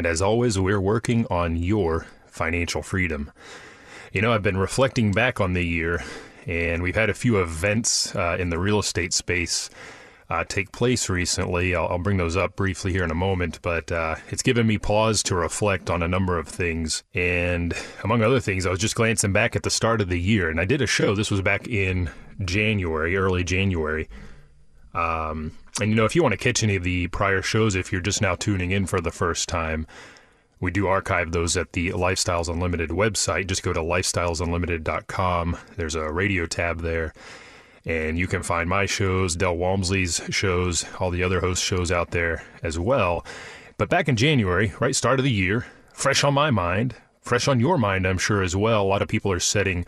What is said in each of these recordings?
And as always, we're working on your financial freedom. You know, I've been reflecting back on the year, and we've had a few events uh, in the real estate space uh, take place recently. I'll, I'll, bring those up briefly here in a moment, but uh, it's given me pause to reflect on a number of things. And among other things, I was just glancing back at the start of the year, and I did a show. This was back in January, early January. Um, and you know, if you want to catch any of the prior shows, if you're just now tuning in for the first time, we do archive those at the Lifestyles Unlimited website. Just go to lifestylesunlimited.com. There's a radio tab there, and you can find my shows, Del Walmsley's shows, all the other host shows out there as well. But back in January, right, start of the year, fresh on my mind, fresh on your mind, I'm sure as well. A lot of people are setting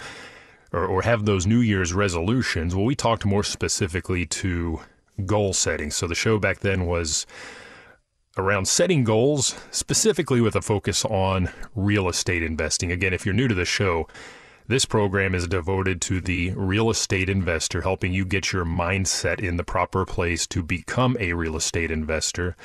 or, or have those New Year's resolutions. Well, we talked more specifically to goal setting. So the show back then was around setting goals, specifically with a focus on real estate investing. Again, if you're new to the show, this program is devoted to the real estate investor, helping you get your mindset in the proper place to become a real estate investor.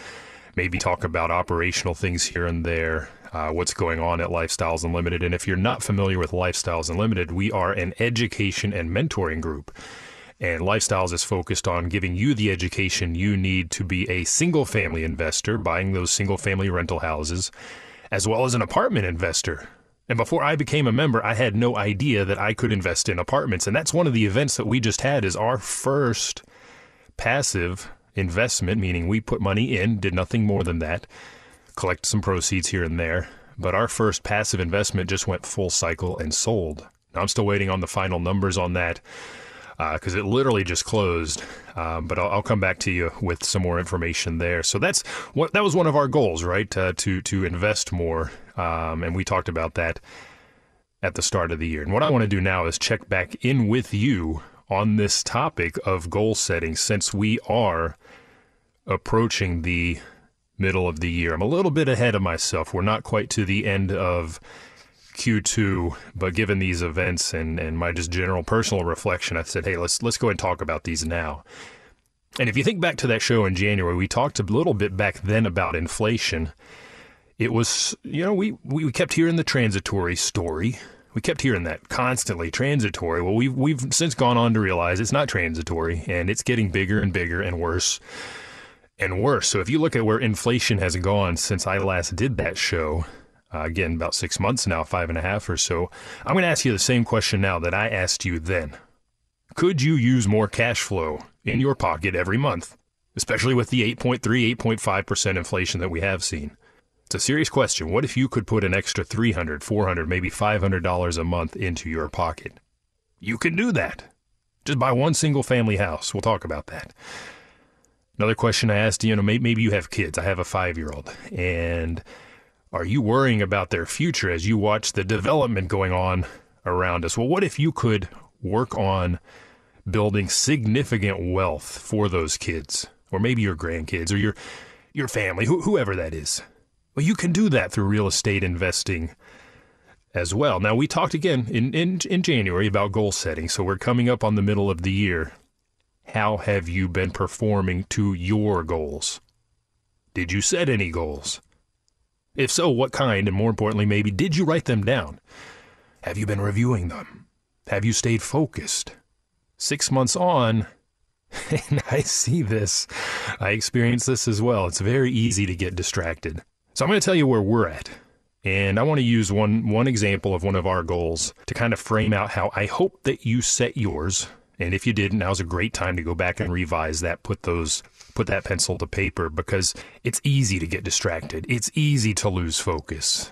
Maybe talk about operational things here and there, uh, what's going on at Lifestyles Unlimited. And if you're not familiar with Lifestyles Unlimited, we are an education and mentoring group. And Lifestyles is focused on giving you the education you need to be a single family investor, buying those single family rental houses, as well as an apartment investor. And before I became a member, I had no idea that I could invest in apartments. And that's one of the events that we just had is our first passive investment, meaning we put money in, did nothing more than that, collect some proceeds here and there. But our first passive investment just went full cycle and sold. Now, I'm still waiting on the final numbers on that because uh, it literally just closed. Um, but I'll, I'll, come back to you with some more information there. So that's what that was one of our goals, right? Uh, to to invest more, um, and we talked about that at the start of the year. And what I want to do now is check back in with you on this topic of goal setting, since we are approaching the middle of the year. I'm a little bit ahead of myself. We're not quite to the end of Q2, but given these events and, and my just general personal reflection, I said, hey, let's let's go and talk about these now. And if you think back to that show in January, we talked a little bit back then about inflation. It was, you know, we, we kept hearing the transitory story. We kept hearing that constantly transitory. Well, we've, we've since gone on to realize it's not transitory and it's getting bigger and bigger and worse and worse. So if you look at where inflation has gone since I last did that show, uh, again, about six months now, five and a half or so. I'm going to ask you the same question now that I asked you then. Could you use more cash flow in your pocket every month, especially with the 8.3, 8.5% inflation that we have seen. It's a serious question. What if you could put an extra 300, 400, maybe $500 a month into your pocket? You can do that. Just buy one single family house. We'll talk about that. Another question I asked, you know, maybe you have kids. I have a five year old. And are you worrying about their future as you watch the development going on around us? Well, what if you could work on building significant wealth for those kids, or maybe your grandkids, or your your family, wh- whoever that is? Well, you can do that through real estate investing as well. Now, we talked again in, in, in January about goal setting, so we're coming up on the middle of the year. How have you been performing to your goals? Did you set any goals? If so, what kind? And more importantly, maybe did you write them down? Have you been reviewing them? Have you stayed focused? Six months on, and I see this, I experience this as well. It's very easy to get distracted. So I'm going to tell you where we're at. And I want to use one one example of one of our goals to kind of frame out how I hope that you set yours. And if you didn't, now's a great time to go back and revise that, put those put that pencil to paper because it's easy to get distracted. It's easy to lose focus.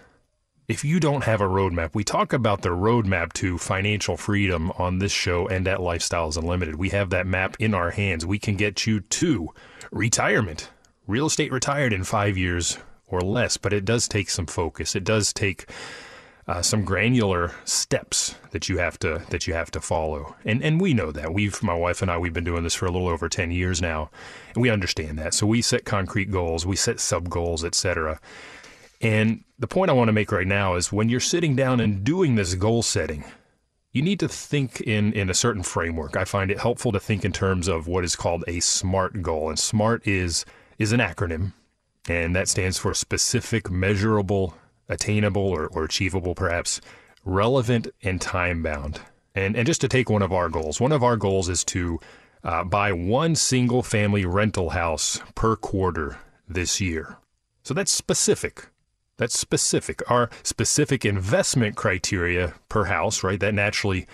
If you don't have a roadmap, we talk about the roadmap to financial freedom on this show and at Lifestyles Unlimited. We have that map in our hands. We can get you to retirement, real estate retired in five years or less, but it does take some focus. It does take uh, some granular steps that you have to that you have to follow, and and we know that. We've my wife and I we've been doing this for a little over ten years now, and we understand that. So we set concrete goals, we set sub goals, etc. And the point I want to make right now is when you're sitting down and doing this goal setting, you need to think in, in a certain framework. I find it helpful to think in terms of what is called a SMART goal. And SMART is is an acronym and that stands for specific, measurable, attainable, or, or achievable, perhaps, relevant, and time bound. And, and just to take one of our goals, one of our goals is to uh, buy one single family rental house per quarter this year. So that's specific. That's specific. Our specific investment criteria per house, right? That naturally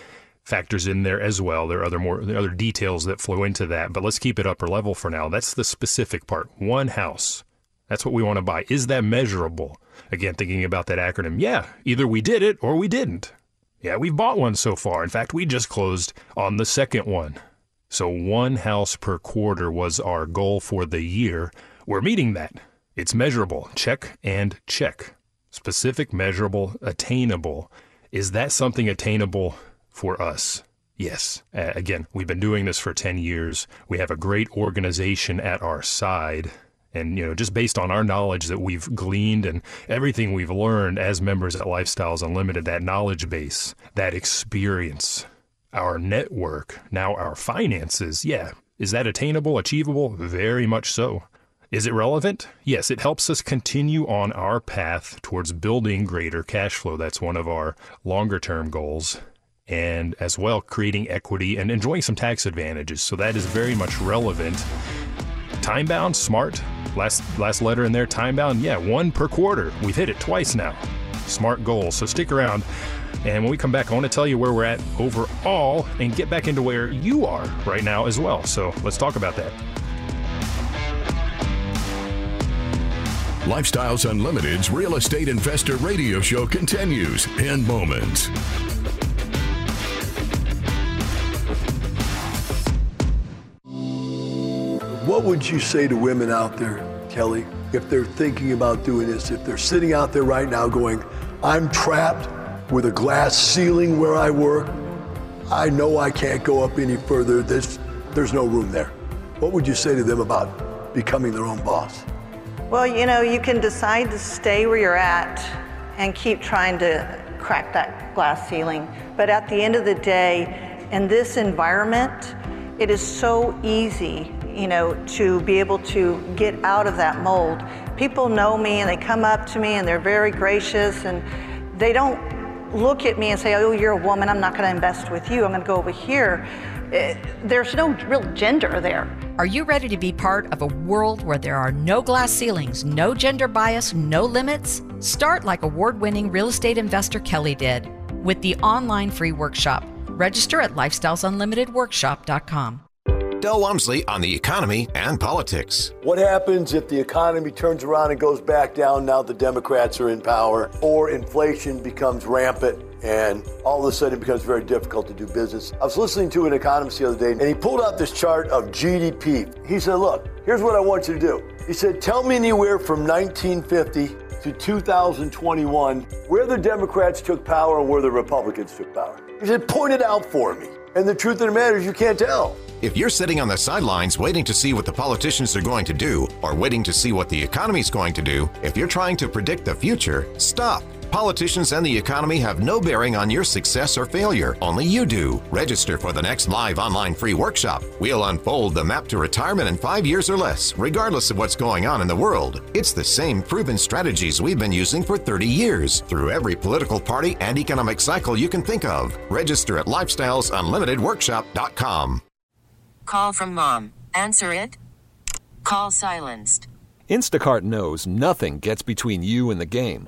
factors in there as well. There are other more other details that flow into that, but let's keep it upper level for now. That's the specific part. One house that's what we want to buy. Is that measurable? Again, thinking about that acronym. Yeah, either we did it or we didn't. Yeah, we've bought one so far. In fact, we just closed on the second one. So one house per quarter was our goal for the year. We're meeting that. It's measurable. Check and check. Specific, measurable, attainable. Is that something attainable for us? Yes. Uh, again, we've been doing this for 10 years. We have a great organization at our side and, you know, just based on our knowledge that we've gleaned and everything we've learned as members at Lifestyles Unlimited, that knowledge base, that experience, our network, now our finances, yeah. Is that attainable, achievable? Very much so. Is it relevant? Yes, it helps us continue on our path towards building greater cash flow. That's one of our longer term goals. And as well, creating equity and enjoying some tax advantages. So that is very much relevant. Time bound, smart, Last last letter in there, time bound. Yeah, one per quarter. We've hit it twice now. Smart goal. So stick around. And when we come back, I want to tell you where we're at overall and get back into where you are right now as well. So let's talk about that. Lifestyles Unlimited's Real Estate Investor Radio Show continues in moments. What would you say to women out there, Kelly, if they're thinking about doing this? If they're sitting out there right now going, I'm trapped with a glass ceiling where I work. I know I can't go up any further. There's, there's no room there. What would you say to them about becoming their own boss? Well, you know, you can decide to stay where you're at and keep trying to crack that glass ceiling. But at the end of the day, in this environment, it is so easy you know, to be able to get out of that mold. People know me and they come up to me and they're very gracious and they don't look at me and say, oh, you're a woman, I'm not going to invest with you, I'm going to go over here. Eh, there's no real gender there. Are you ready to be part of a world where there are no glass ceilings, no gender bias, no limits? Start like award winning real estate investor Kelly did with the online free workshop. Register at lifestylesunlimitedworkshop.com. Del Walmsley on the economy and politics. What happens if the economy turns around and goes back down now the Democrats are in power, or inflation becomes rampant? and all of a sudden it becomes very difficult to do business. I was listening to an economist the other day, and he pulled out this chart of GDP. He said, Look, here's what I want you to do. He said, Tell me anywhere from 1950 to 2021 where the Democrats took power and where the Republicans took power. He said, Point it out for me. And the truth of the matter is, you can't tell. If you're sitting on the sidelines waiting to see what the politicians are going to do, or waiting to see what the economy's going to do, if you're trying to predict the future, stop. Politicians and the economy have no bearing on your success or failure. Only you do. Register for the next live online free workshop. We'll unfold the map to retirement in five years or less, regardless of what's going on in the world. It's the same proven strategies we've been using for 30 years through every political party and economic cycle you can think of. Register at lifestylesunlimitedworkshop.com. Call from mom. Answer it. Call silenced. Instacart knows nothing gets between you and the game.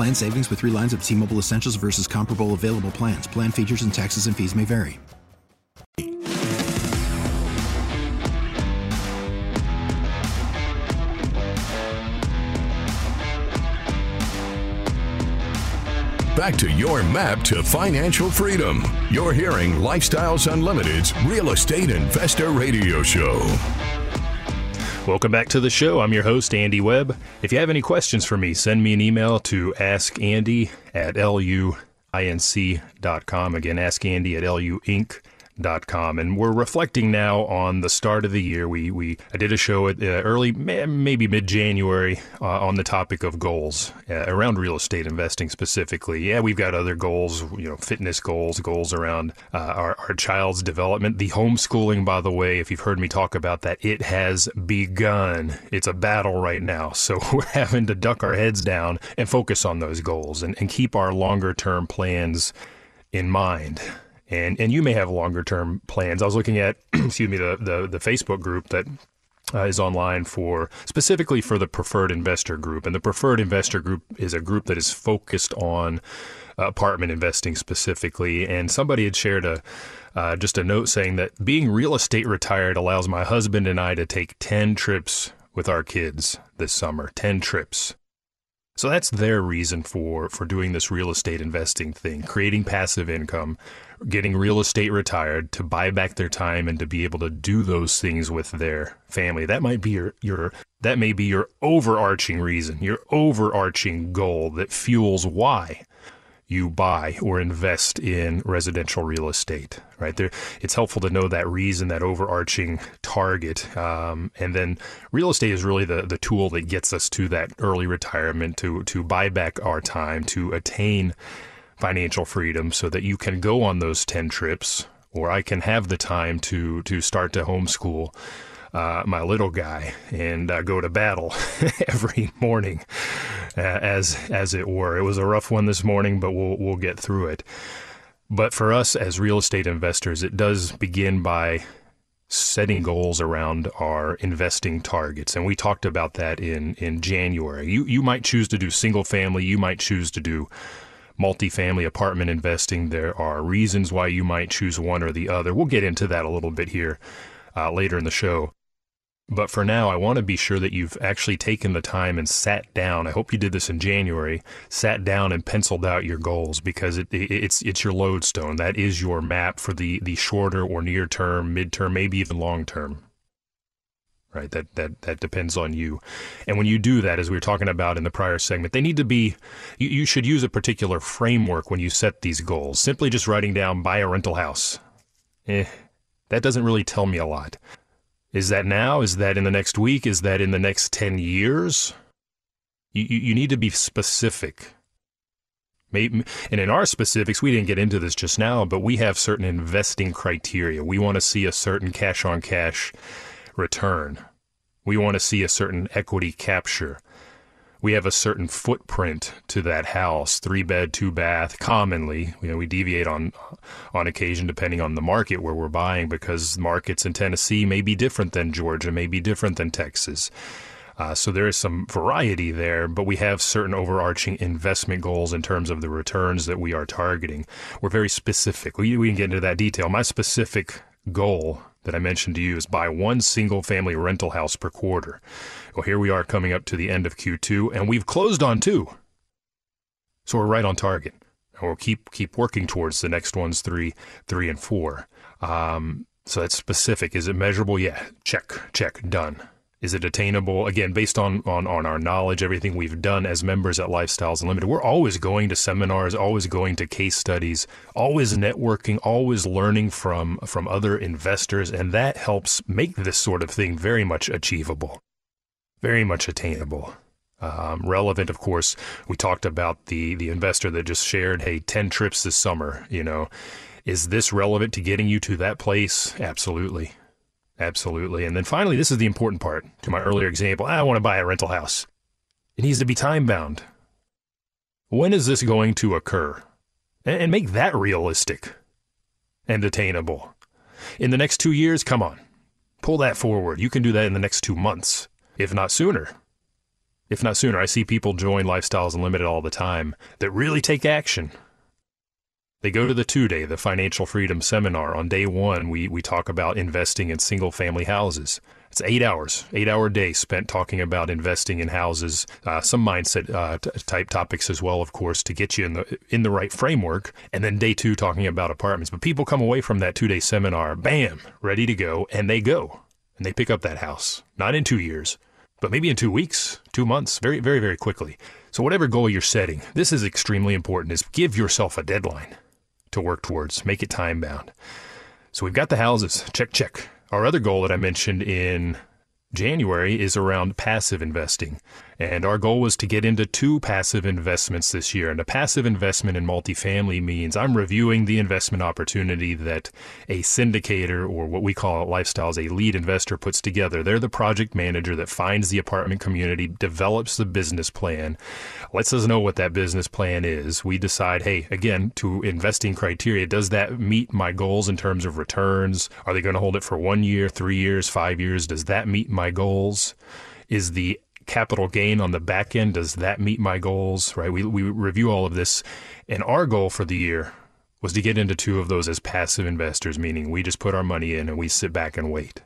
Plan savings with three lines of T Mobile Essentials versus comparable available plans. Plan features and taxes and fees may vary. Back to your map to financial freedom. You're hearing Lifestyles Unlimited's Real Estate Investor Radio Show. Welcome back to the show. I'm your host, Andy Webb. If you have any questions for me, send me an email to askandy at luinc.com. Again, askandy at luinc.com com. And we're reflecting now on the start of the year. We we I did a show at uh, early maybe mid January uh, on the topic of goals uh, around real estate investing specifically. Yeah we've got other goals you know fitness goals goals around uh, our, our child's development. The homeschooling by the way if you've heard me talk about that it has begun. It's a battle right now. So we're having to duck our heads down and focus on those goals and, and keep our longer term plans in mind and and you may have longer term plans. I was looking at excuse me the the, the Facebook group that uh, is online for specifically for the preferred investor group, and the preferred investor group is a group that is focused on apartment investing specifically. And somebody had shared a uh, just a note saying that being real estate retired allows my husband and I to take ten trips with our kids this summer. Ten trips. So that's their reason for for doing this real estate investing thing, creating passive income getting real estate retired to buy back their time and to be able to do those things with their family. That might be your, your that may be your overarching reason, your overarching goal that fuels why you buy or invest in residential real estate, right? There, it's helpful to know that reason, that overarching target, um, and then real estate is really the the tool that gets us to that early retirement, to to buy back our time, to attain financial freedom so that you can go on those 10 trips or I can have the time to to start to homeschool uh, my little guy and uh, go to battle every morning, uh, as as it were. It was a rough one this morning, but we'll we'll get through it. But for us as real estate investors, it does begin by setting goals around our investing targets, and we talked about that in in January. You you might choose to do single family, you might choose to do multifamily apartment investing. There are reasons why you might choose one or the other. We'll get into that a little bit here uh, later in the show. But for now, I want to be sure that you've actually taken the time and sat down. I hope you did this in January. Sat down and penciled out your goals because it, it, it's it's your lodestone. That is your map for the the shorter or near term, mid term, maybe even long term. Right. That that that depends on you. And when you do that, as we were talking about in the prior segment, they need to be. You, you should use a particular framework when you set these goals. Simply just writing down buy a rental house. Eh, that doesn't really tell me a lot. Is that now? Is that in the next week? Is that in the next 10 years? You, you, need to be specific. Maybe, and in our specifics, we didn't get into this just now, but we have certain investing criteria. We want to see a certain cash on cash return. We want to see a certain equity capture we have a certain footprint to that house three bed two bath commonly you know we deviate on on occasion depending on the market where we're buying because markets in Tennessee may be different than Georgia may be different than Texas uh, so there is some variety there, but we have certain overarching investment goals in terms of the returns that we are targeting. We're very specific. We, we can get into that detail. My specific goal that I mentioned to you is buy one single family rental house per quarter. Well, here we are coming up to the end of Q2, and we've closed on two. So we're right on target. And we'll keep keep working towards the next ones, three, three, and four. Um, so that's specific. Is it measurable? Yeah. Check, check, done. Is it attainable? Again, based on, on, on our knowledge, everything we've done as members at Lifestyles Unlimited, we're always going to seminars, always going to case studies, always networking, always learning from, from other investors, and that helps make this sort of thing very much achievable, very much attainable. Um, relevant, of course, we talked about the, the investor that just shared, hey, 10 trips this summer, you know. Is this relevant to getting you to that place? Absolutely. Absolutely. And then finally, this is the important part to my earlier example. I want to buy a rental house. It needs to be time bound. When is this going to occur? And make that realistic and attainable. In the next two years, come on. Pull that forward. You can do that in the next two months, if not sooner. If not sooner, I see people join Lifestyles Unlimited all the time that really take action they go to the two day, the financial freedom seminar. On day one, we, we talk about investing in single family houses. It's eight hours, eight hour day spent talking about investing in houses, uh, some mindset uh, t- type topics as well, of course, to get you in the in the right framework. And then day two, talking about apartments. But people come away from that two day seminar, bam, ready to go, and they go and they pick up that house. Not in two years, but maybe in two weeks, two months, very, very, very quickly. So whatever goal you're setting, this is extremely important. Is give yourself a deadline to work towards. Make it time bound. So we've got the houses. Check, check. Our other goal that I mentioned in January is around passive investing. And our goal was to get into two passive investments this year. And a passive investment in multifamily means I'm reviewing the investment opportunity that a syndicator or what we call lifestyles, a lead investor puts together. They're the project manager that finds the apartment community, develops the business plan, lets us know what that business plan is. We decide, hey, again, to investing criteria, does that meet my goals in terms of returns? Are they going to hold it for one year, three years, five years? Does that meet my goals? Is the capital gain on the back end. Does that meet my goals? Right. We, we review all of this. And our goal for the year was to get into two of those as passive investors, meaning we just put our money in and we sit back and wait.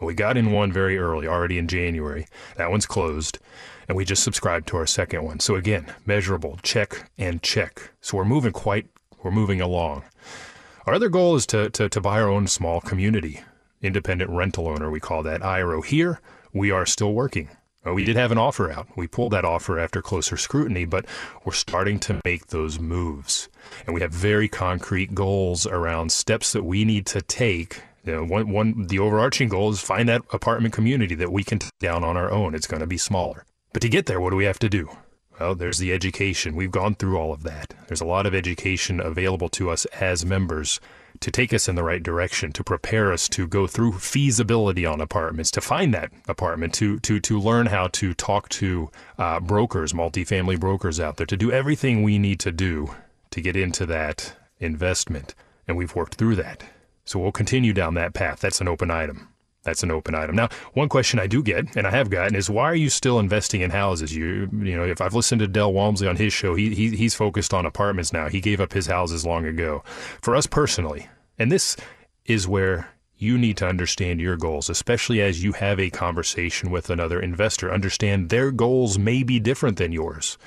We got in one very early, already in January. That one's closed. And we just subscribed to our second one. So again, measurable, check and check. So we're moving quite, we're moving along. Our other goal is to, to, to buy our own small community, independent rental owner, we call that IRO. Here, we are still working. Uh, we did have an offer out. We pulled that offer after closer scrutiny, but we're starting to make those moves. And we have very concrete goals around steps that we need to take. You know, one, one, the overarching goal is find that apartment community that we can take down on our own. It's going to be smaller. But to get there, what do we have to do? Well, there's the education. We've gone through all of that. There's a lot of education available to us as members to take us in the right direction, to prepare us to go through feasibility on apartments, to find that apartment, to to to learn how to talk to uh, brokers, multifamily brokers out there, to do everything we need to do to get into that investment. And we've worked through that. So we'll continue down that path. That's an open item. That's an open item. Now, one question I do get, and I have gotten, is why are you still investing in houses? You, you know, if I've listened to Del Walmsley on his show, he, he he's focused on apartments now. He gave up his houses long ago. For us personally, and this is where you need to understand your goals, especially as you have a conversation with another investor. Understand their goals may be different than yours.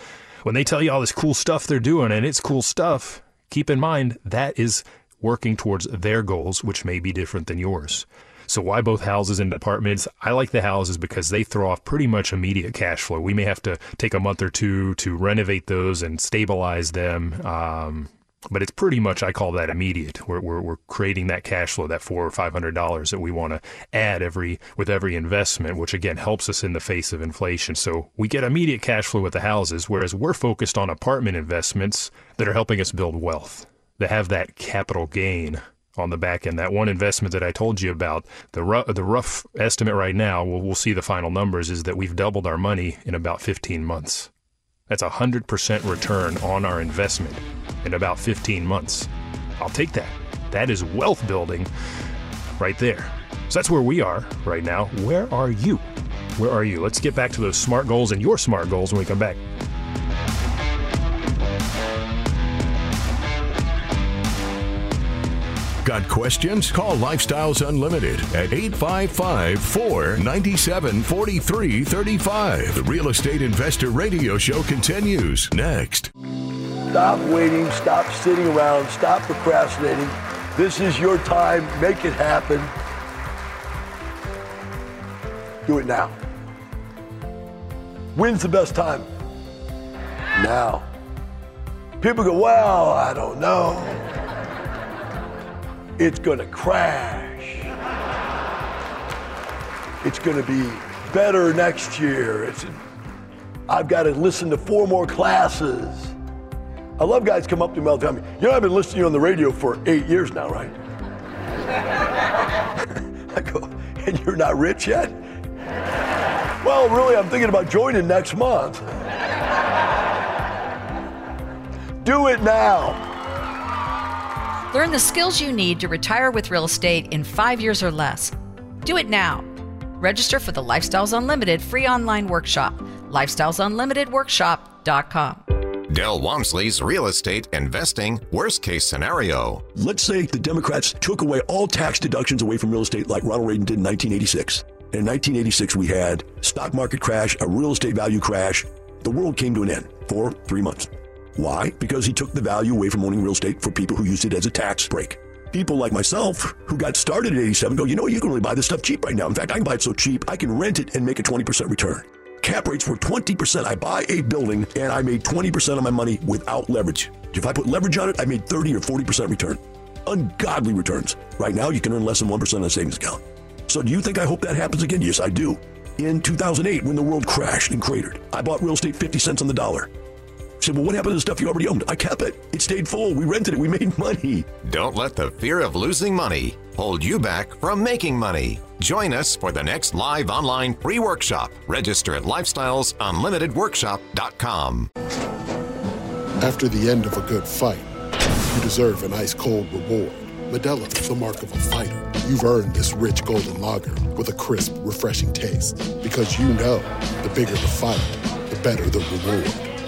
When they tell you all this cool stuff they're doing, and it's cool stuff, keep in mind that is working towards their goals, which may be different than yours. So why both houses and apartments? I like the houses because they throw off pretty much immediate cash flow. We may have to take a month or two to renovate those and stabilize them. Um, but it's pretty much I call that immediate. We're, we're, we're creating that cash flow, that four or five hundred dollars that we want to add every with every investment, which again helps us in the face of inflation. So we get immediate cash flow with the houses, whereas we're focused on apartment investments that are helping us build wealth, that have that capital gain on the back end. That one investment that I told you about, the rough, the rough estimate right now, we'll, we'll see the final numbers, is that we've doubled our money in about 15 months. That's a 100% return on our investment in about 15 months. I'll take that. That is wealth building right there. So that's where we are right now. Where are you? Where are you? Let's get back to those smart goals and your smart goals when we come back. Got questions? Call Lifestyles Unlimited at 855 497 4335. The Real Estate Investor Radio Show continues next. Stop waiting. Stop sitting around. Stop procrastinating. This is your time. Make it happen. Do it now. When's the best time? Now. People go, well, I don't know it's to crash. It's to be better next year. It's, I've got to listen to four more classes. I love guys come up to me all the time. You know, I've been listening to you on the radio for eight years now, right? I go, and you're not rich yet? Well, really, I'm thinking about joining next month. Do it now. Learn the skills you need to retire with real estate in five years or less. Do it now. Register for the Lifestyles Unlimited free online workshop, lifestylesunlimitedworkshop.com. Del Walmsley's real estate investing worst case scenario. Let's say the Democrats took away all tax deductions away from real estate like Ronald Reagan did in 1986. In 1986, we had stock market crash, a real estate value crash. The world came to an end for three months. Why? Because he took the value away from owning real estate for people who used it as a tax break. People like myself who got started at 87 go, you know, you can really buy this stuff cheap right now. In fact, I can buy it so cheap, I can rent it and make a 20% return. Cap rates were 20%. I buy a building and I made 20% of my money without leverage. If I put leverage on it, I made 30 or 40% return. Ungodly returns. Right now, you can earn less than 1% on a savings account. So do you think I hope that happens again? Yes, I do. In 2008, when the world crashed and cratered, I bought real estate 50 cents on the dollar said, Well, what happened to the stuff you already owned? I kept it. It stayed full. We rented it. We made money. Don't let the fear of losing money hold you back from making money. Join us for the next live online free workshop. Register at lifestylesunlimitedworkshop.com. After the end of a good fight, you deserve an ice cold reward. Modelo is the mark of a fighter. You've earned this rich golden lager with a crisp, refreshing taste. Because you know the bigger the fight, the better the reward.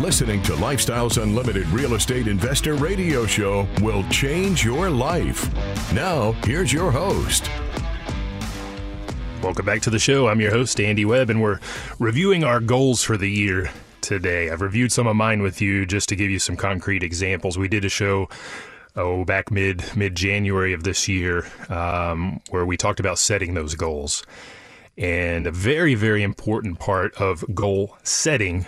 Listening to Lifestyles Unlimited Real Estate Investor Radio Show will change your life. Now, here's your host. Welcome back to the show. I'm your host, Andy Webb, and we're reviewing our goals for the year today. I've reviewed some of mine with you just to give you some concrete examples. We did a show oh back mid mid January of this year um, where we talked about setting those goals. And a very very important part of goal setting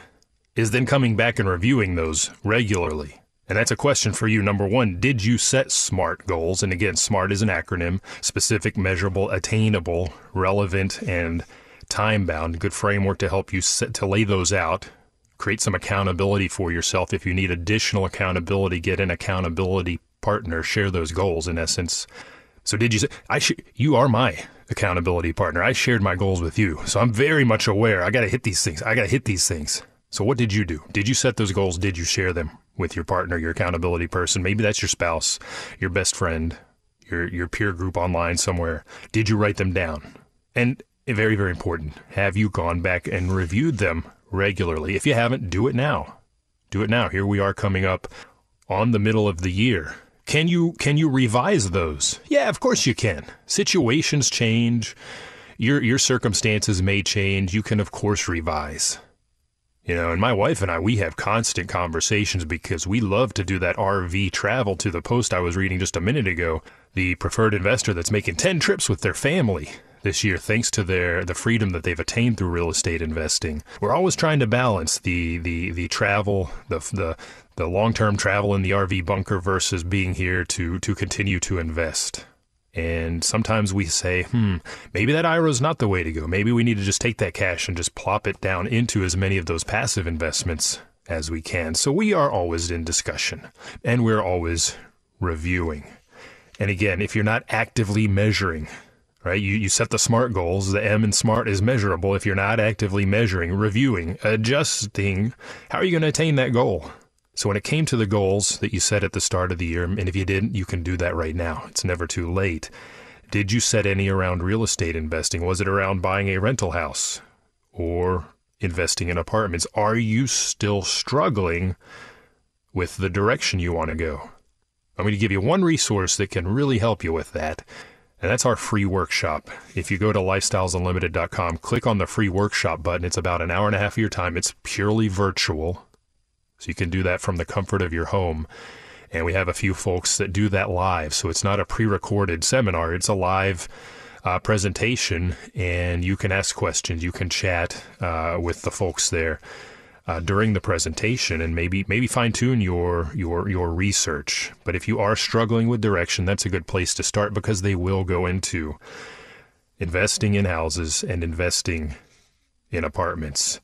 is then coming back and reviewing those regularly. And that's a question for you. Number one, did you set SMART goals? And again, SMART is an acronym specific, measurable, attainable, relevant, and time bound. Good framework to help you set, to lay those out. Create some accountability for yourself. If you need additional accountability, get an accountability partner. Share those goals in essence. So did you say, I sh- you are my accountability partner. I shared my goals with you. So I'm very much aware. I got to hit these things. I got to hit these things. So what did you do? Did you set those goals? Did you share them? with your partner, your accountability person. Maybe that's your spouse, your best friend, your your peer group online somewhere. Did you write them down? And very very important, have you gone back and reviewed them regularly? If you haven't, do it now. Do it now. Here we are coming up on the middle of the year. Can you can you revise those? Yeah, of course you can. Situations change. Your your circumstances may change. You can of course revise. You know, and my wife and I, we have constant conversations because we love to do that RV travel to the post I was reading just a minute ago. The preferred investor that's making 10 trips with their family this year thanks to their the freedom that they've attained through real estate investing. We're always trying to balance the the the travel, the the the long-term travel in the RV bunker versus being here to to continue to invest. And sometimes we say, hmm, maybe that IRO is not the way to go. Maybe we need to just take that cash and just plop it down into as many of those passive investments as we can. So we are always in discussion and we're always reviewing. And again, if you're not actively measuring, right, you, you set the SMART goals, the M in SMART is measurable. If you're not actively measuring, reviewing, adjusting, how are you going to attain that goal? So when it came to the goals that you set at the start of the year, and if you didn't, you can do that right now. It's never too late. Did you set any around real estate investing? Was it around buying a rental house or investing in apartments? Are you still struggling with the direction you want to go? I'm going to give you one resource that can really help you with that. And that's our free workshop. If you go to lifestylesunlimited.com, click on the free workshop button. It's about an hour and a half of your time. It's purely virtual. So you can do that from the comfort of your home. And we have a few folks that do that live. So it's not a pre recorded seminar, it's a live uh, presentation. And you can ask questions, you can chat uh, with the folks there. Uh, during the presentation and maybe maybe fine tune your your your research. But if you are struggling with direction, that's a good place to start because they will go into investing in houses and investing in apartments.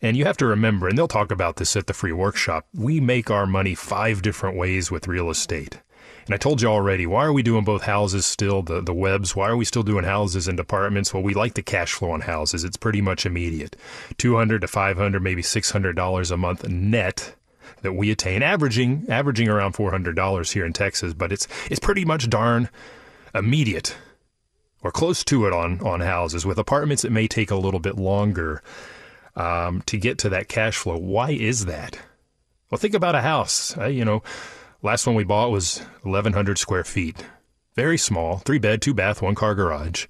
And you have to remember, and they'll talk about this at the free workshop, we make our money five different ways with real estate. And I told you already, why are we doing both houses still, the, the Webbs? Why are we still doing houses and apartments? Well, we like the cash flow on houses. It's pretty much immediate. 200 to 500, maybe $600 a month net that we attain, averaging averaging around $400 here in Texas, but it's it's pretty much darn immediate or close to it on on houses. With apartments, it may take a little bit longer um, to get to that cash flow. Why is that? Well, think about a house. Uh, you know, last one we bought was 1,100 square feet. Very small, three bed, two bath, one car garage.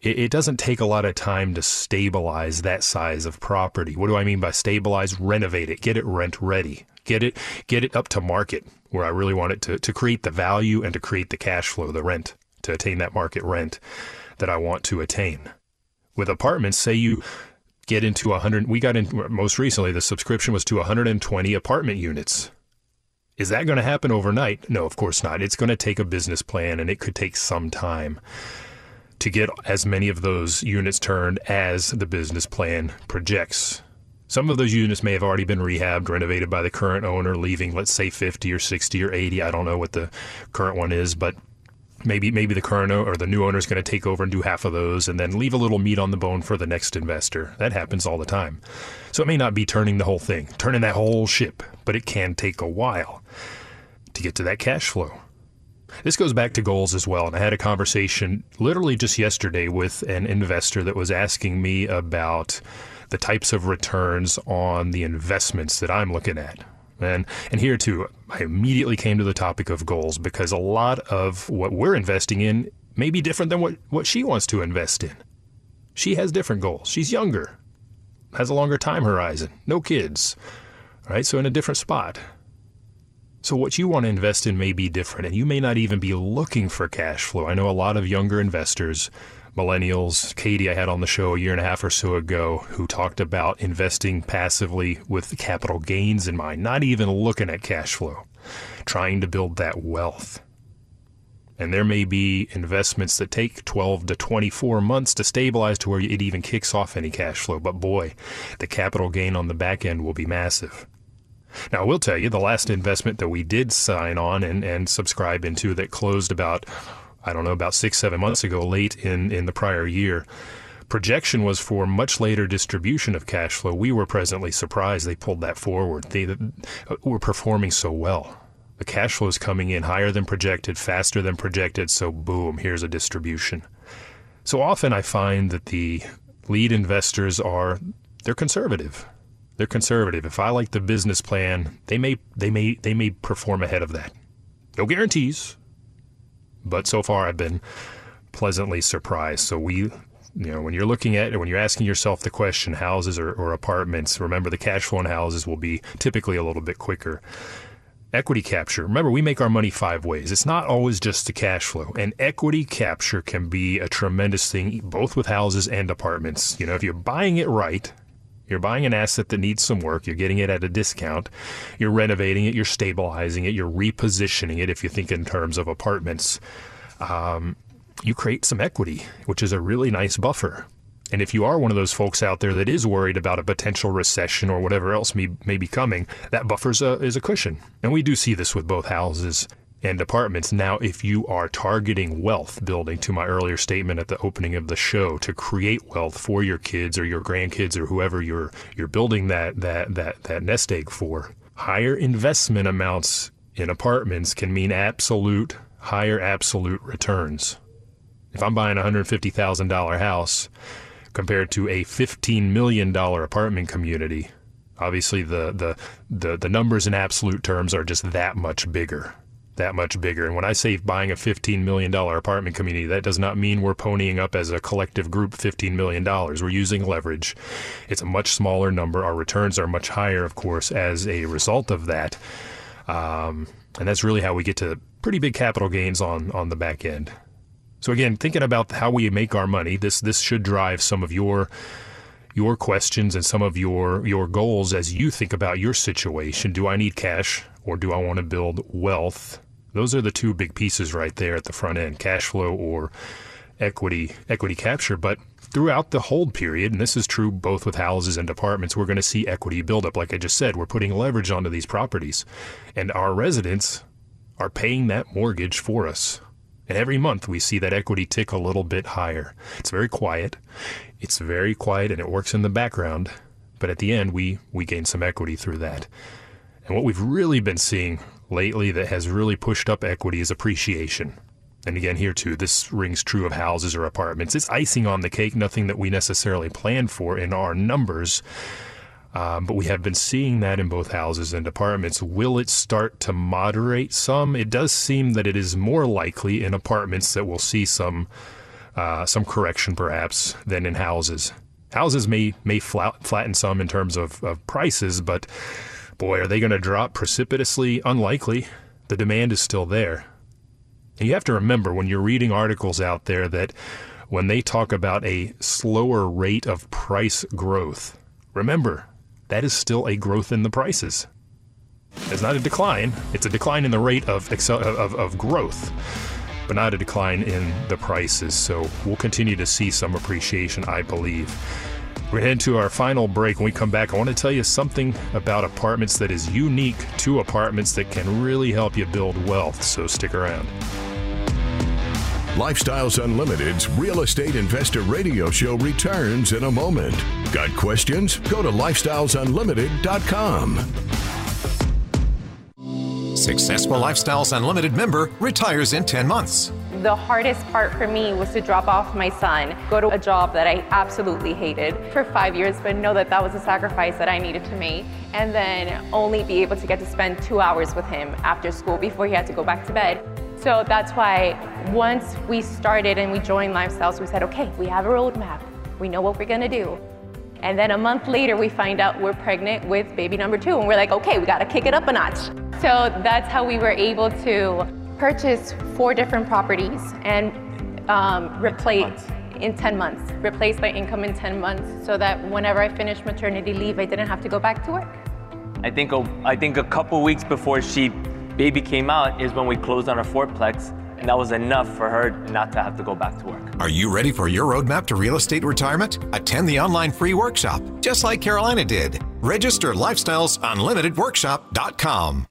It, it doesn't take a lot of time to stabilize that size of property. What do I mean by stabilize? Renovate it, get it rent ready, get it get it up to market where I really want it to, to create the value and to create the cash flow, the rent, to attain that market rent that I want to attain. With apartments, say you get into 100 we got in most recently the subscription was to 120 apartment units. Is that going to happen overnight? No of course not. It's going to take a business plan and it could take some time to get as many of those units turned as the business plan projects. Some of those units may have already been rehabbed renovated by the current owner leaving let's say 50 or 60 or 80 i don't know what the current one is but maybe maybe the current or the new owner is going to take over and do half of those and then leave a little meat on the bone for the next investor. That happens all the time. So it may not be turning the whole thing, turning that whole ship, but it can take a while to get to that cash flow. This goes back to goals as well. And I had a conversation literally just yesterday with an investor that was asking me about the types of returns on the investments that I'm looking at. And here too, I immediately came to the topic of goals because a lot of what we're investing in may be different than what, what she wants to invest in. She has different goals. She's younger, has a longer time horizon, no kids. right? so in a different spot. So, what you want to invest in may be different, and you may not even be looking for cash flow. I know a lot of younger investors, millennials, Katie, I had on the show a year and a half or so ago, who talked about investing passively with capital gains in mind, not even looking at cash flow, trying to build that wealth. And there may be investments that take 12 to 24 months to stabilize to where it even kicks off any cash flow. But boy, the capital gain on the back end will be massive. Now, I will tell you, the last investment that we did sign on and, and subscribe into that closed about, I don't know, about six, seven months ago, late in, in the prior year, projection was for much later distribution of cash flow. We were presently surprised they pulled that forward. They uh, were performing so well. The cash flow is coming in higher than projected, faster than projected, so boom, here's a distribution. So often I find that the lead investors are they're conservative they're conservative. If I like the business plan, they may they may they may perform ahead of that. No guarantees, but so far I've been pleasantly surprised. So we you know, when you're looking at it, when you're asking yourself the question, houses or, or apartments, remember the cash flow in houses will be typically a little bit quicker. Equity capture. Remember, we make our money five ways. It's not always just the cash flow. And equity capture can be a tremendous thing, both with houses and apartments. You know, if you're buying it right, you're buying an asset that needs some work. You're getting it at a discount. You're renovating it. You're stabilizing it. You're repositioning it. If you think in terms of apartments, um, you create some equity, which is a really nice buffer. And if you are one of those folks out there that is worried about a potential recession or whatever else may, may be coming, that buffer is a cushion. And we do see this with both houses and apartments. Now, if you are targeting wealth building, to my earlier statement at the opening of the show, to create wealth for your kids or your grandkids or whoever you're you're building that that that that nest egg for, higher investment amounts in apartments can mean absolute higher absolute returns. If I'm buying a hundred fifty thousand dollar house compared to a fifteen million dollar apartment community, obviously the, the the the numbers in absolute terms are just that much bigger that much bigger. And when I say buying a $15 million apartment community, that does not mean we're ponying up as a collective group $15 million. We're using leverage. It's a much smaller number. Our returns are much higher, of course, as a result of that. Um, and that's really how we get to pretty big capital gains on, on the back end. So again, thinking about how we make our money, this this should drive some of your your questions and some of your your goals as you think about your situation. Do I need cash or do I want to build wealth those are the two big pieces right there at the front end, cash flow or equity equity capture. But throughout the hold period, and this is true both with houses and apartments, we're going to see equity buildup. Like I just said, we're putting leverage onto these properties, and our residents are paying that mortgage for us. And every month we see that equity tick a little bit higher. It's very quiet. It's very quiet and it works in the background. But at the end, we, we gain some equity through that. And what we've really been seeing lately that has really pushed up equity is appreciation. And again, here too, this rings true of houses or apartments. It's icing on the cake, nothing that we necessarily planned for in our numbers. Um, but we have been seeing that in both houses and apartments. Will it start to moderate some? It does seem that it is more likely in apartments that we'll see some uh, some correction, perhaps, than in houses. Houses may may flat, flatten some in terms of, of prices, but Boy, are they going to drop precipitously? Unlikely. The demand is still there. And you have to remember when you're reading articles out there that when they talk about a slower rate of price growth, remember that is still a growth in the prices. It's not a decline, it's a decline in the rate of, of, of growth, but not a decline in the prices. So we'll continue to see some appreciation, I believe. We're heading to our final break. When we come back, I want to tell you something about apartments that is unique to apartments that can really help you build wealth. So stick around. Lifestyles Unlimited's Real Estate Investor Radio Show returns in a moment. Got questions? Go to lifestylesunlimited.com. Successful Lifestyles Unlimited member retires in 10 months. The hardest part for me was to drop off my son, go to a job that I absolutely hated for five years, but know that that was a sacrifice that I needed to make, and then only be able to get to spend two hours with him after school before he had to go back to bed. So that's why once we started and we joined Lifestyles, we said, okay, we have a roadmap. We know what we're gonna do. And then a month later, we find out we're pregnant with baby number two, and we're like, okay, we gotta kick it up a notch. So that's how we were able to purchase four different properties and um, replace in 10 months, replace my income in 10 months so that whenever I finished maternity leave, I didn't have to go back to work. I think a, I think a couple weeks before she baby came out is when we closed on our fourplex, and that was enough for her not to have to go back to work. Are you ready for your roadmap to real estate retirement? Attend the online free workshop, just like Carolina did. Register lifestylesunlimitedworkshop.com.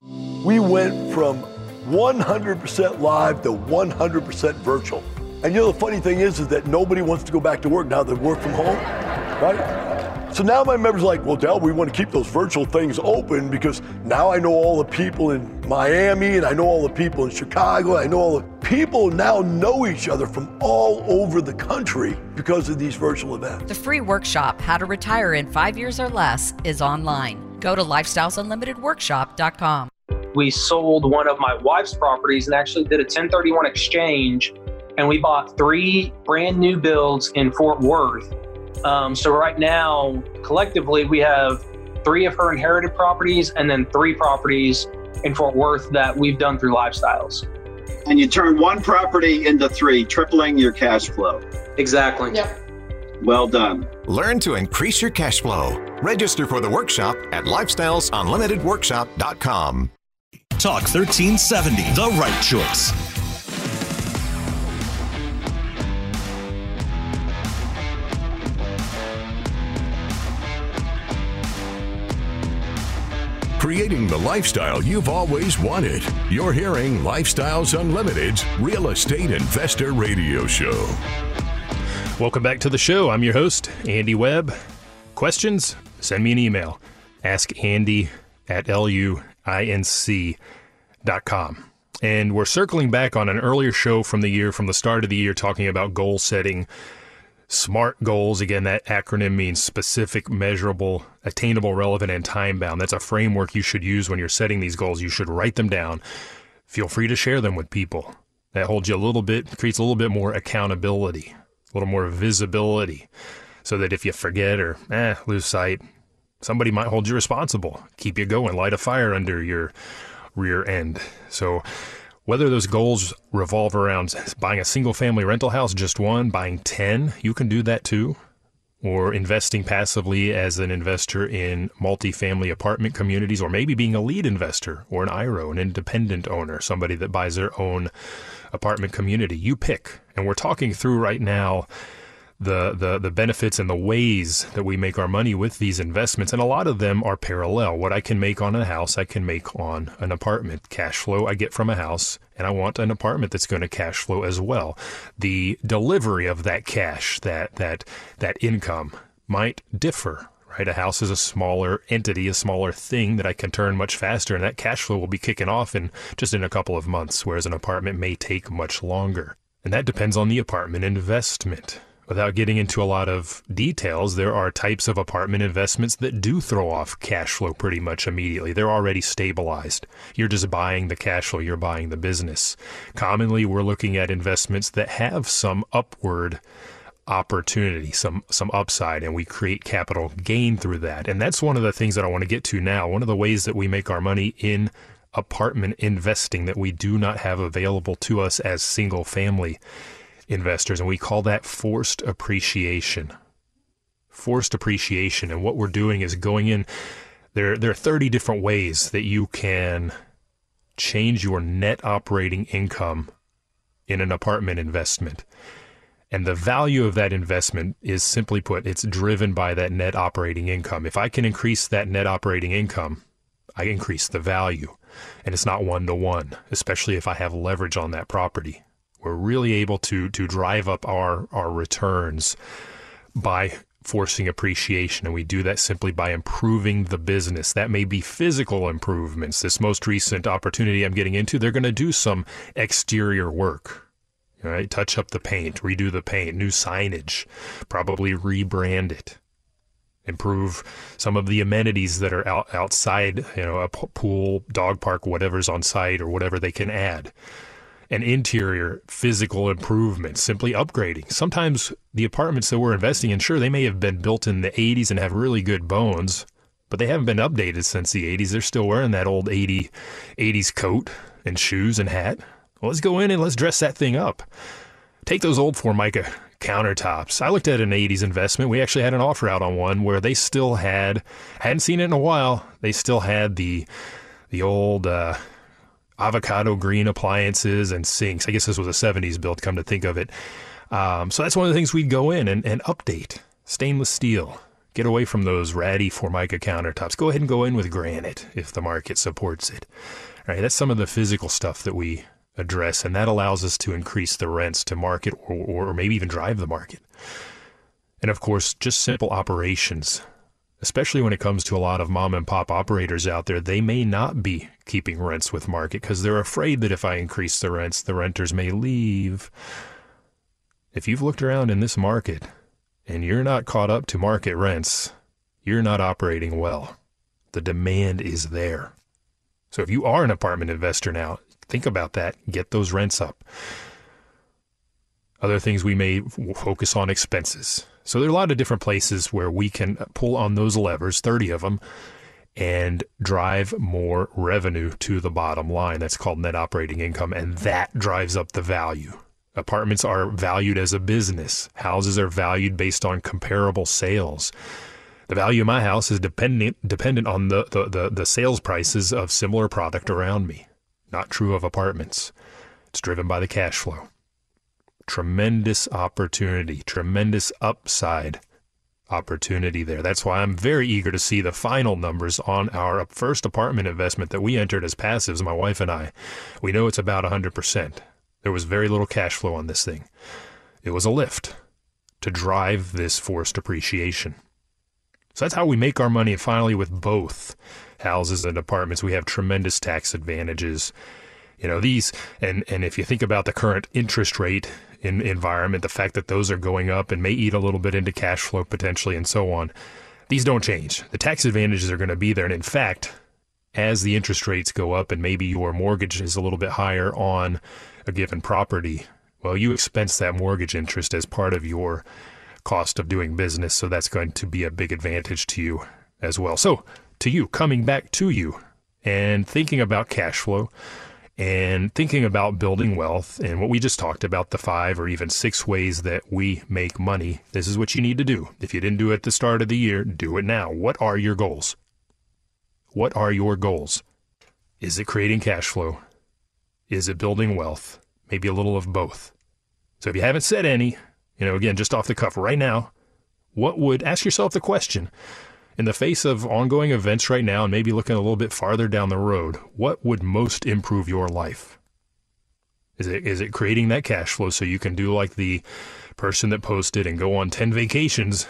We went from 100% live to 100% virtual. And you know the funny thing is, is that nobody wants to go back to work now that work from home, right? So now my members are like, well, Del, we want to keep those virtual things open because now I know all the people in Miami and I know all the people in Chicago. I know all the people now know each other from all over the country because of these virtual events. The free workshop, How to Retire in Five Years or Less, is online. Go to lifestylesunlimitedworkshop.com. We sold one of my wife's properties and actually did a 1031 exchange and we bought three brand new builds in Fort Worth. Um, so right now, collectively, we have three of her inherited properties and then three properties in Fort Worth that we've done through lifestyles. And you turn one property into three, tripling your cash flow. Exactly. Yep. Well done. Learn to increase your cash flow. Register for the workshop at lifestylesunlimitedworkshop.com. Talk 1370, the right choice. creating the lifestyle you've always wanted. You're hearing Lifestyles Unlimited's Real Estate Investor Radio Show. Welcome back to the show. I'm your host, Andy Webb. Questions? Send me an email. Ask Andy at luinc.com. And we're circling back on an earlier show from the year, from the start of the year, talking about goal setting SMART goals, again, that acronym means specific, measurable, attainable, relevant, and time bound. That's a framework you should use when you're setting these goals. You should write them down. Feel free to share them with people. That holds you a little bit, creates a little bit more accountability, a little more visibility, so that if you forget or eh, lose sight, somebody might hold you responsible, keep you going, light a fire under your rear end. So, whether those goals revolve around buying a single family rental house, just one, buying 10, you can do that too. Or investing passively as an investor in multifamily apartment communities, or maybe being a lead investor or an IRO, an independent owner, somebody that buys their own apartment community. You pick. And we're talking through right now the, the, the benefits and the ways that we make our money with these investments. And a lot of them are parallel. What I can make on a house, I can make on an apartment. Cash flow I get from a house, and I want an apartment that's going to cash flow as well. The delivery of that cash, that, that, that income might differ. Right, a house is a smaller entity, a smaller thing that I can turn much faster, and that cash flow will be kicking off in just in a couple of months, whereas an apartment may take much longer. And that depends on the apartment investment. Without getting into a lot of details, there are types of apartment investments that do throw off cash flow pretty much immediately. They're already stabilized. You're just buying the cash flow, you're buying the business. Commonly, we're looking at investments that have some upward opportunity, some some upside, and we create capital gain through that. And that's one of the things that I want to get to now. One of the ways that we make our money in apartment investing that we do not have available to us as single family investors, and we call that forced appreciation. Forced appreciation. And what we're doing is going in, there, there are 30 different ways that you can change your net operating income in an apartment investment. And the value of that investment is simply put, it's driven by that net operating income. If I can increase that net operating income, I increase the value. And it's not one to one, especially if I have leverage on that property we're really able to to drive up our our returns by forcing appreciation. And we do that simply by improving the business. That may be physical improvements. This most recent opportunity i'm getting into they're going to do some exterior work. Right touch up the paint redo the paint new signage probably rebrand it. Improve some of the amenities that are out, outside you know a pool dog park whatever's on site or whatever they can add an interior physical improvement, simply upgrading. Sometimes the apartments that we're investing in, sure, they may have been built in the 80s and have really good bones, but they haven't been updated since the 80s. They're still wearing that old 80, 80s coat and shoes and hat. Well, let's go in and let's dress that thing up. Take those old Formica countertops. I looked at an 80s investment. We actually had an offer out on one where they still had, hadn't seen it in a while, they still had the the old uh, avocado green appliances and sinks. I guess this was a 70s build, come to think of it. Um, so that's one of the things we'd go in and, and update stainless steel. Get away from those ratty Formica countertops. Go ahead and go in with granite if the market supports it. All right, that's some of the physical stuff that we address, and that allows us to increase the rents to market or, or maybe even drive the market. And of course, just simple operations especially when it comes to a lot of mom and pop operators out there, they may not be keeping rents with market because they're afraid that if I increase the rents, the renters may leave. If you've looked around in this market and you're not caught up to market rents, you're not operating well. The demand is there. So if you are an apartment investor now, think about that. Get those rents up. Other things we may focus on expenses. So there are a lot of different places where we can pull on those levers, 30 of them, and drive more revenue to the bottom line. That's called net operating income, and that drives up the value. Apartments are valued as a business. Houses are valued based on comparable sales. The value of my house is dependent dependent on the, the, the, the sales prices of similar product around me. Not true of apartments. It's driven by the cash flow tremendous opportunity, tremendous upside opportunity there. That's why I'm very eager to see the final numbers on our first apartment investment that we entered as passives, my wife and I. We know it's about 100%. There was very little cash flow on this thing. It was a lift to drive this forced appreciation. So that's how we make our money finally with both houses and apartments. We have tremendous tax advantages. You know, these and and if you think about the current interest rate in, environment, the fact that those are going up and may eat a little bit into cash flow potentially, and so on. These don't change. The tax advantages are going to be there. And in fact, as the interest rates go up and maybe your mortgage is a little bit higher on a given property, well, you expense that mortgage interest as part of your cost of doing business. So that's going to be a big advantage to you as well. So, to you, coming back to you and thinking about cash flow, and thinking about building wealth and what we just talked about the five or even six ways that we make money. This is what you need to do. If you didn't do it at the start of the year, do it now. What are your goals? What are your goals? Is it creating cash flow? Is it building wealth? Maybe a little of both. So if you haven't said any, you know, again, just off the cuff right now, what would ask yourself the question in the face of ongoing events right now and maybe looking a little bit farther down the road, what would most improve your life? Is it is it creating that cash flow so you can do like the person that posted and go on 10 vacations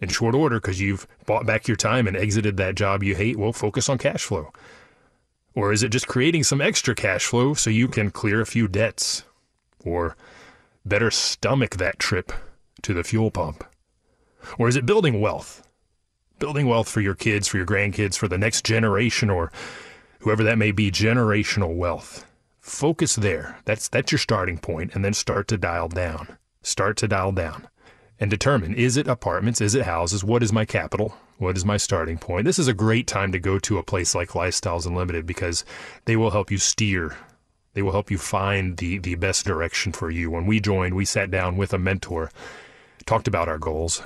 in short order because you've bought back your time and exited that job you hate? Well, focus on cash flow. Or is it just creating some extra cash flow so you can clear a few debts or better stomach that trip to the fuel pump? Or is it building wealth? Building wealth for your kids, for your grandkids, for the next generation, or whoever that may be, generational wealth. Focus there. That's that's your starting point, and then start to dial down. Start to dial down, and determine: is it apartments? Is it houses? What is my capital? What is my starting point? This is a great time to go to a place like Lifestyles Unlimited because they will help you steer. They will help you find the the best direction for you. When we joined, we sat down with a mentor, talked about our goals,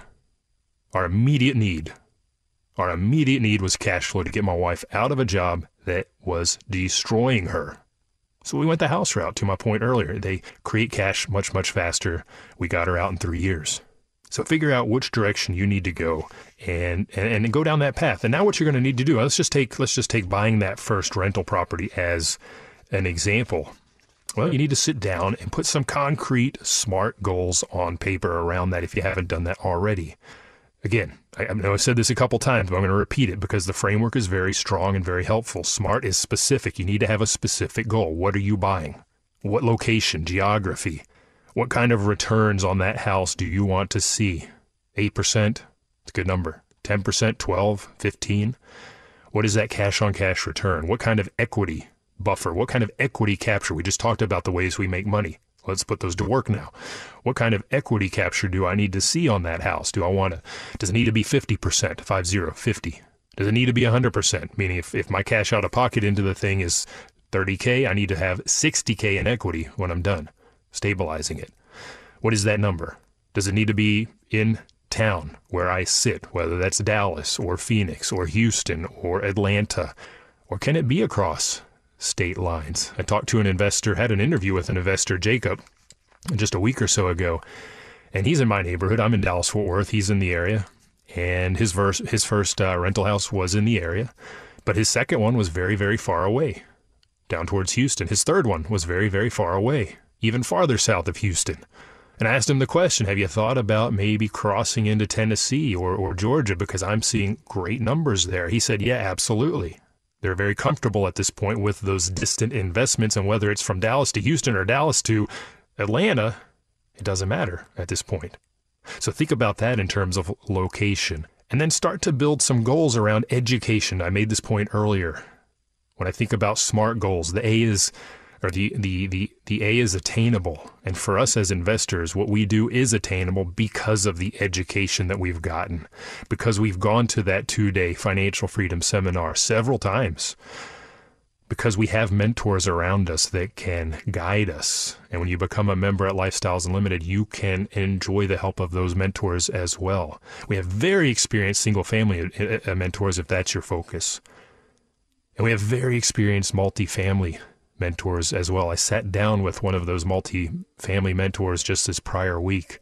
our immediate need our immediate need was cash flow to get my wife out of a job that was destroying her. So we went the house route to my point earlier. They create cash much, much faster. We got her out in three years. So figure out which direction you need to go and, and, and go down that path. And now what you're going to need to do, let's just take let's just take buying that first rental property as an example. Well, you need to sit down and put some concrete, smart goals on paper around that if you haven't done that already. Again, I, know I've said this a couple times, but I'm going to repeat it because the framework is very strong and very helpful. SMART is specific. You need to have a specific goal. What are you buying? What location, geography? What kind of returns on that house do you want to see? 8%? It's a good number. 10%, 12, 15? What is that cash on cash return? What kind of equity buffer? What kind of equity capture? We just talked about the ways we make money. Let's put those to work now. What kind of equity capture do I need to see on that house? Do I want to, does it need to be 50%, 50, 50? Does it need to be 100%? Meaning if, if my cash out of pocket into the thing is 30K, I need to have 60K in equity when I'm done stabilizing it. What is that number? Does it need to be in town where I sit, whether that's Dallas or Phoenix or Houston or Atlanta? Or can it be across state lines. I talked to an investor, had an interview with an investor, Jacob, just a week or so ago, and he's in my neighborhood. I'm in Dallas Fort Worth. He's in the area, and his verse, his first uh, rental house was in the area, but his second one was very, very far away, down towards Houston. His third one was very, very far away, even farther south of Houston. And I asked him the question Have you thought about maybe crossing into Tennessee or, or Georgia? Because I'm seeing great numbers there. He said, Yeah, absolutely. They're very comfortable at this point with those distant investments, and whether it's from Dallas to Houston or Dallas to Atlanta, it doesn't matter at this point. So think about that in terms of location. And then start to build some goals around education. I made this point earlier. When I think about SMART goals, the A is or the, the, the, the A is attainable. And for us as investors, what we do is attainable because of the education that we've gotten, because we've gone to that two day financial freedom seminar several times, because we have mentors around us that can guide us. And when you become a member at Lifestyles Unlimited, you can enjoy the help of those mentors as well. We have very experienced single family uh, uh, mentors if that's your focus. And we have very experienced multifamily mentors as well. I sat down with one of those multi-family mentors just this prior week.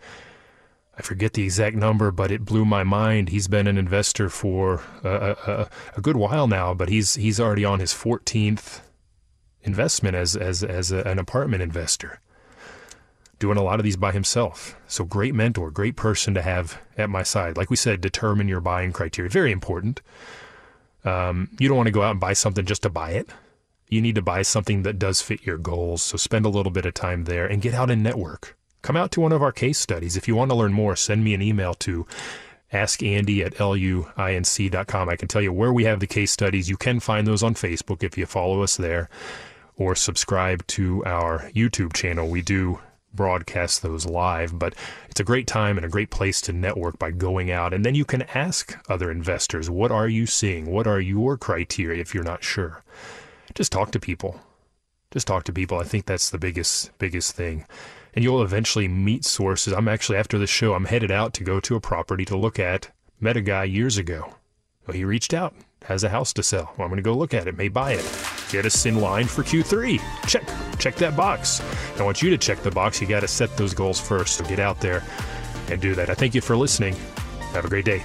I forget the exact number, but it blew my mind. He's been an investor for a, a, a good while now, but he's he's already on his 14th investment as as as a, an apartment investor. Doing a lot of these by himself. So great mentor, great person to have at my side. Like we said, determine your buying criteria. Very important. Um, you don't want to go out and buy something just to buy it you need to buy something that does fit your goals. So spend a little bit of time there and get out and network. Come out to one of our case studies. If you want to learn more, send me an email to askandy at luinc.com. I can tell you where we have the case studies. You can find those on Facebook if you follow us there or subscribe to our YouTube channel. We do broadcast those live, but it's a great time and a great place to network by going out. And then you can ask other investors, what are you seeing? What are your criteria if you're not sure? Just talk to people. Just talk to people. I think that's the biggest biggest thing. And you'll eventually meet sources. I'm actually after the show, I'm headed out to go to a property to look at. Met a guy years ago. Well, he reached out, has a house to sell. Well, I'm going to go look at it, may buy it. Get us in line for Q3. Check, check that box. I want you to check the box. You got to set those goals first. So get out there and do that. I thank you for listening. Have a great day.